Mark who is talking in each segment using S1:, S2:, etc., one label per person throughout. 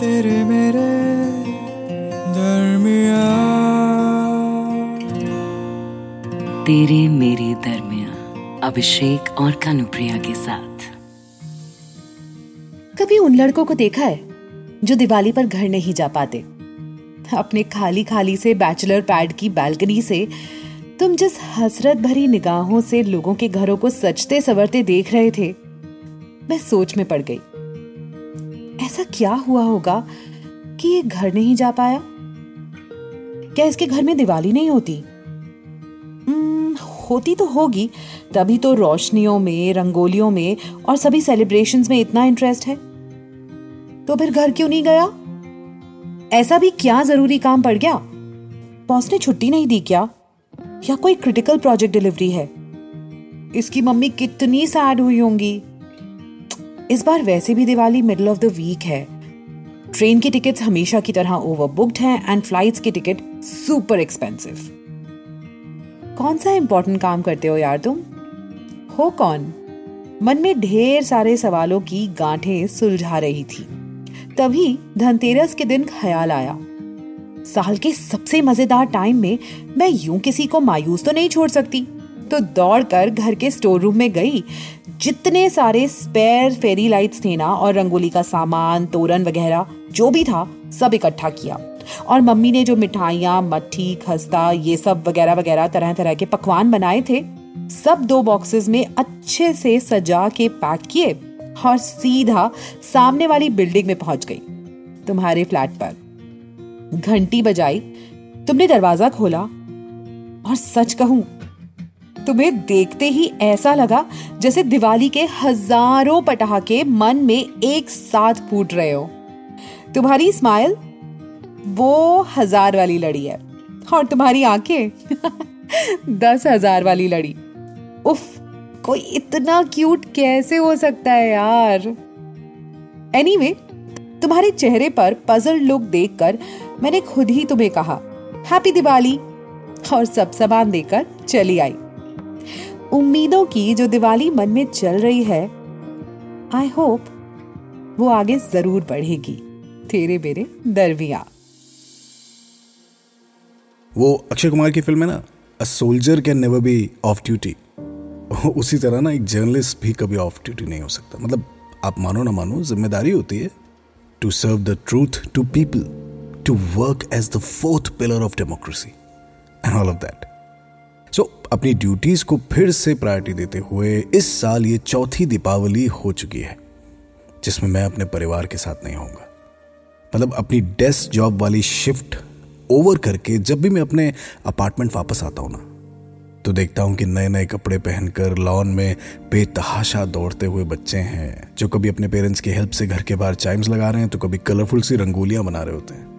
S1: तेरे मेरे दरमिया
S2: तेरे मेरे दरमिया अभिषेक और कानुप्रिया के साथ।
S3: कभी उन लड़कों को देखा है जो दिवाली पर घर नहीं जा पाते? अपने खाली खाली से बैचलर पैड की बालकनी से तुम जिस हसरत भरी निगाहों से लोगों के घरों को सजते सवरते देख रहे थे मैं सोच में पड़ गई। ऐसा क्या हुआ होगा कि ये घर नहीं जा पाया? क्या इसके घर में दिवाली नहीं होती? हम्म, होती तो होगी। तभी तो रोशनियों में रंगोलियों में और सभी सेलिब्रेशंस में इतना इंटरेस्ट है। तो फिर घर क्यों नहीं गया? ऐसा भी क्या ज़रूरी काम पड़ गया? बॉस ने छुट्टी नहीं दी क्या? या कोई क्रिटिकल प्रोजेक्ट डिलीवरी है? इसकी मम्मी कितनी सैड हुई होंगी। इस बार वैसे भी Diwali middle of the week है। ट्रेन की टिकट्स हमेशा की तरह ओवर बुक्ड हैं एंड फ्लाइट्स की टिकट सुपर एक्सपेंसिव कौन सा इंपॉर्टेंट काम करते हो यार तुम? हो कौन? मन में ढेर सारे सवालों की गांठें सुलझा रही थी। तभी धनतेरस के दिन ख्याल आया। साल के सबसे मज़ेदार टाइम में मैं यूँ किसी को मायूस तो नहीं छोड़ सकती। तो दौड़कर घर के स्टोर रूम में गई। जितने सारे स्पेयर फेरी लाइट्स थे ना, और रंगोली का सामान, तोरण वगैरह, जो भी था, सब इकट्ठा किया। और मम्मी ने जो मिठाइयाँ, मट्ठी, खस्ता, ये सब वगैरह वगैरह तरह तरह के पकवान बनाए थे, सब दो बॉक्सेस में अच्छे से सजा के पैक किए और सीधा सामने वाली बिल्डिंग में पहुँच गई, तुम्हारे फ्लैट पर। घंटी बजाई, तुमने दरवाज़ा खोला, और सच कहूँ तुम्हें देखते ही ऐसा लगा जैसे दिवाली के हज़ारों पटाखे मन में एक साथ फूट रहे हो। तुम्हारी स्माइल वो हज़ार वाली लड़ी है। और तुम्हारी आँखें दस हज़ार वाली लड़ी। उफ कोई इतना क्यूट कैसे हो सकता है यार? एनीवे anyway, तुम्हारे चेहरे पर पजल लुक देखकर मैंने खुद ही तुम्हें कहा हैप्पी दिवाली और सब सामान देकर चली आई। उम्मीदों की जो दिवाली मन में चल रही है आई होप वो आगे ज़रूर बढ़ेगी। तेरे मेरे दरमिया
S4: वो अक्षय कुमार की फ़िल्म है ना? A soldier can never be off duty उसी तरह ना एक जर्नलिस्ट भी कभी ऑफ़ ड्यूटी नहीं हो सकता। मतलब आप मानो ना मानो, ज़िम्मेदारी होती है to serve the truth to people to work as the fourth pillar of democracy and all of that so अपनी ड्यूटीज़ को फिर से प्रायोरिटी देते हुए इस साल ये चौथी दीपावली हो चुकी है, जिसमें मैं अपने परिवार के साथ नहीं होऊँगा। मतलब अपनी डेस्क जॉब वाली शिफ्ट ओवर करके जब भी मैं अपने अपार्टमेंट वापस आता हूँ ना तो देखता हूँ कि नए नए कपड़े पहनकर लॉन में बेतहाशा दौड़ते हुए बच्चे हैं, जो कभी अपने पेरेंट्स की हेल्प से घर के बाहर चाइम्स लगा रहे हैं तो कभी कलरफुल सी रंगोलियाँ बना रहे होते हैं।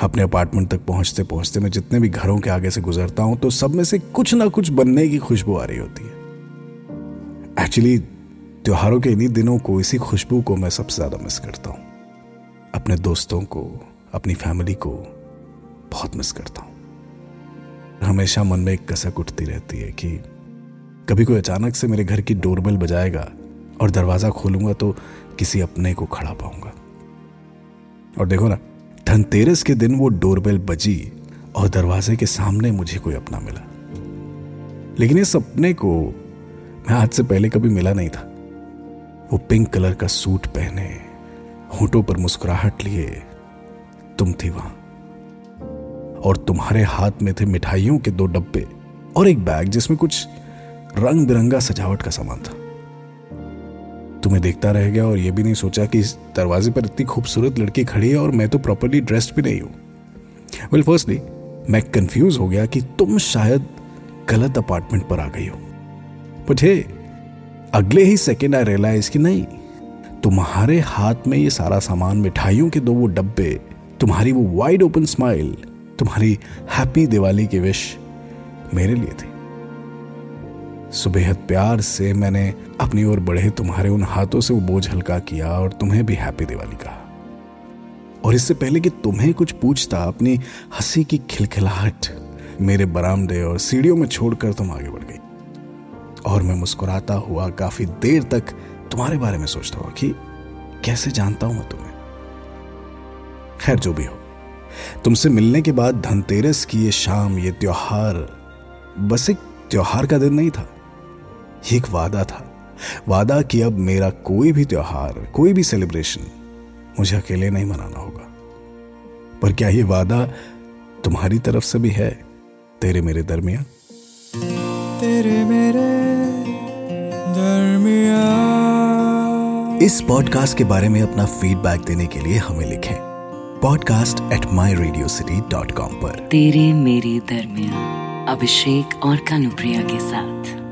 S4: अपने अपार्टमेंट तक पहुँचते पहुँचते मैं जितने भी घरों के आगे से गुजरता हूँ तो सब में से कुछ ना कुछ बनने की खुशबू आ रही होती है। एक्चुअली त्योहारों के इन्हीं दिनों को, इसी खुशबू को मैं सबसे ज़्यादा मिस करता हूँ। अपने दोस्तों को, अपनी फैमिली को बहुत मिस करता हूँ। हमेशा मन में एक कसक उठती रहती है कि कभी कोई अचानक से मेरे घर की डोरबेल बजाएगा और दरवाज़ा खोलूँगा तो किसी अपने को खड़ा पाऊँगा। और देखो ना धनतेरस के दिन वो डोरबेल बजी और दरवाजे के सामने मुझे कोई अपना मिला। लेकिन इस अपने को मैं आज से पहले कभी मिला नहीं था। वो पिंक कलर का सूट पहने, होठों पर मुस्कुराहट लिए, तुम थी वहाँ। और तुम्हारे हाथ में थे मिठाइयों के दो डब्बे और एक बैग जिसमें कुछ रंग बिरंगा सजावट का सामान था। तुम्हें देखता रह गया और यह भी नहीं सोचा कि इस दरवाजे पर इतनी खूबसूरत लड़की खड़ी है और मैं तो प्रॉपरली ड्रेस्ड भी नहीं हूँ। वेल फर्स्टली मैं कंफ्यूज हो गया कि तुम शायद गलत अपार्टमेंट पर आ गई हो। बट हे अगले ही सेकेंड आई रियलाइज़ कि नहीं, तुम्हारे हाथ में ये सारा सामान, मिठाइयों के दो वो डब्बे, तुम्हारी वो वाइड ओपन स्माइल तुम्हारी हैप्पी दिवाली की विश मेरे लिए थी। सुबेहद प्यार से मैंने अपनी ओर बढ़े तुम्हारे उन हाथों से वो बोझ हल्का किया और तुम्हें भी हैप्पी दिवाली कहा। और इससे पहले कि तुम्हें कुछ पूछता, अपनी हँसी की खिलखिलाहट मेरे बरामदे और सीढ़ियों में छोड़कर तुम आगे बढ़ गई। और मैं मुस्कुराता हुआ काफ़ी देर तक तुम्हारे बारे में सोचता हुआ कि कैसे जानता हूँ मैं तुम्हें? खैर, जो भी हो, तुमसे मिलने के बाद धनतेरस की ये शाम, ये त्योहार बस एक त्योहार का दिन नहीं था। एक वादा था। वादा कि अब मेरा कोई भी त्योहार कोई भी सेलिब्रेशन मुझे अकेले नहीं मनाना होगा। पर क्या ये वादा तुम्हारी तरफ़ से भी है तेरे मेरे दरमिया
S1: तेरे मेरे दरमिया
S4: इस पॉडकास्ट के बारे में अपना फीडबैक देने के लिए हमें लिखें। Podcast at my radio city dot com पर।
S2: तेरे मेरे दरमिया अभिषेक और कानुप्रिया के साथ।